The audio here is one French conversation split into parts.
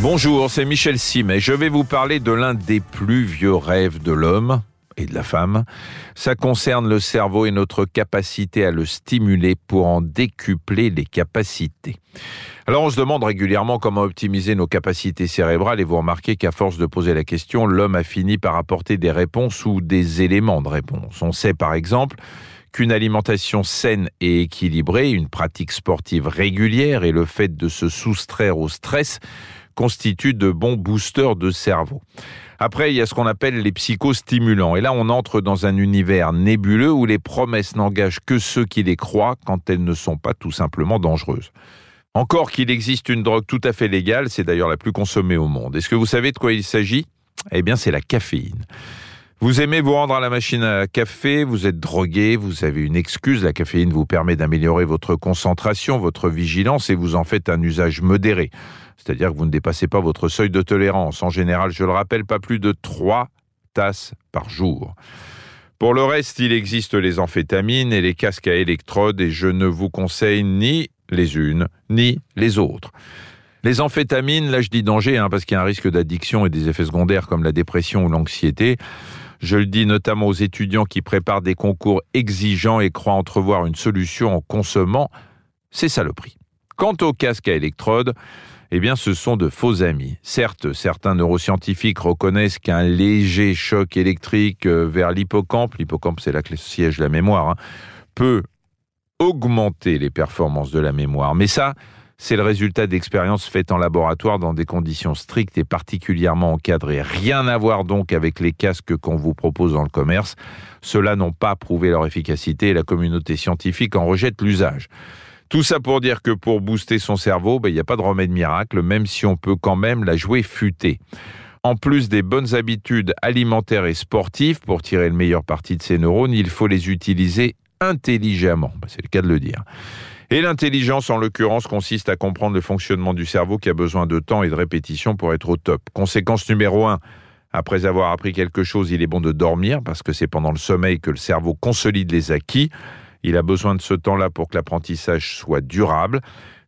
Bonjour, c'est Michel Sim et je vais vous parler de l'un des plus vieux rêves de l'homme et de la femme. Ça concerne le cerveau et notre capacité à le stimuler pour en décupler les capacités. Alors on se demande régulièrement comment optimiser nos capacités cérébrales et vous remarquez qu'à force de poser la question, l'homme a fini par apporter des réponses ou des éléments de réponse. On sait par exemple qu'une alimentation saine et équilibrée, une pratique sportive régulière et le fait de se soustraire au stress constituent de bons boosters de cerveau. Après, il y a ce qu'on appelle les psychostimulants. Et là, on entre dans un univers nébuleux où les promesses n'engagent que ceux qui les croient quand elles ne sont pas tout simplement dangereuses. Encore qu'il existe une drogue tout à fait légale, c'est d'ailleurs la plus consommée au monde. Est-ce que vous savez de quoi il s'agit? Eh bien, c'est la caféine. Vous aimez vous rendre à la machine à café, vous êtes drogué, vous avez une excuse, la caféine vous permet d'améliorer votre concentration, votre vigilance et vous en faites un usage modéré. C'est-à-dire que vous ne dépassez pas votre seuil de tolérance. En général, je le rappelle, pas plus de 3 tasses par jour. Pour le reste, il existe les amphétamines et les casques à électrodes et je ne vous conseille ni les unes ni les autres. Les amphétamines, là je dis danger hein, parce qu'il y a un risque d'addiction et des effets secondaires comme la dépression ou l'anxiété. Je le dis notamment aux étudiants qui préparent des concours exigeants et croient entrevoir une solution en consommant ces saloperies. Quant aux casques à électrodes, eh bien, ce sont de faux amis. Certes, certains neuroscientifiques reconnaissent qu'un léger choc électrique euh, vers l'hippocampe, l'hippocampe c'est là que siège la mémoire, hein, peut augmenter les performances de la mémoire. Mais ça, c'est le résultat d'expériences faites en laboratoire dans des conditions strictes et particulièrement encadrées. Rien à voir donc avec les casques qu'on vous propose dans le commerce. Ceux-là n'ont pas prouvé leur efficacité et la communauté scientifique en rejette l'usage. Tout ça pour dire que pour booster son cerveau, ben, il n'y a pas de remède miracle, même si on peut quand même la jouer futée. En plus des bonnes habitudes alimentaires et sportives pour tirer le meilleur parti de ses neurones, il faut les utiliser intelligemment. Ben, c'est le cas de le dire. Et l'intelligence, en l'occurrence, consiste à comprendre le fonctionnement du cerveau qui a besoin de temps et de répétition pour être au top. Conséquence numéro un, après avoir appris quelque chose, il est bon de dormir parce que c'est pendant le sommeil que le cerveau consolide les acquis. Il a besoin de ce temps-là pour que l'apprentissage soit durable.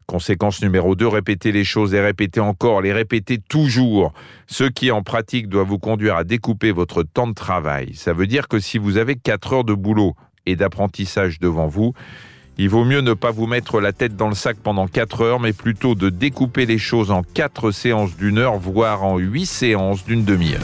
Conséquence numéro 2, répéter les choses et répéter encore, les répéter toujours. Ce qui en pratique doit vous conduire à découper votre temps de travail. Ça veut dire que si vous avez 4 heures de boulot et d'apprentissage devant vous, il vaut mieux ne pas vous mettre la tête dans le sac pendant 4 heures, mais plutôt de découper les choses en 4 séances d'une heure, voire en 8 séances d'une demi-heure.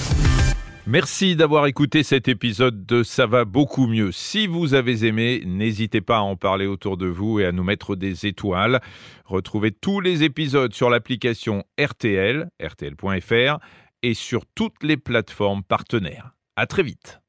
Merci d'avoir écouté cet épisode de Ça va beaucoup mieux. Si vous avez aimé, n'hésitez pas à en parler autour de vous et à nous mettre des étoiles. Retrouvez tous les épisodes sur l'application RTL, rtl.fr et sur toutes les plateformes partenaires. À très vite.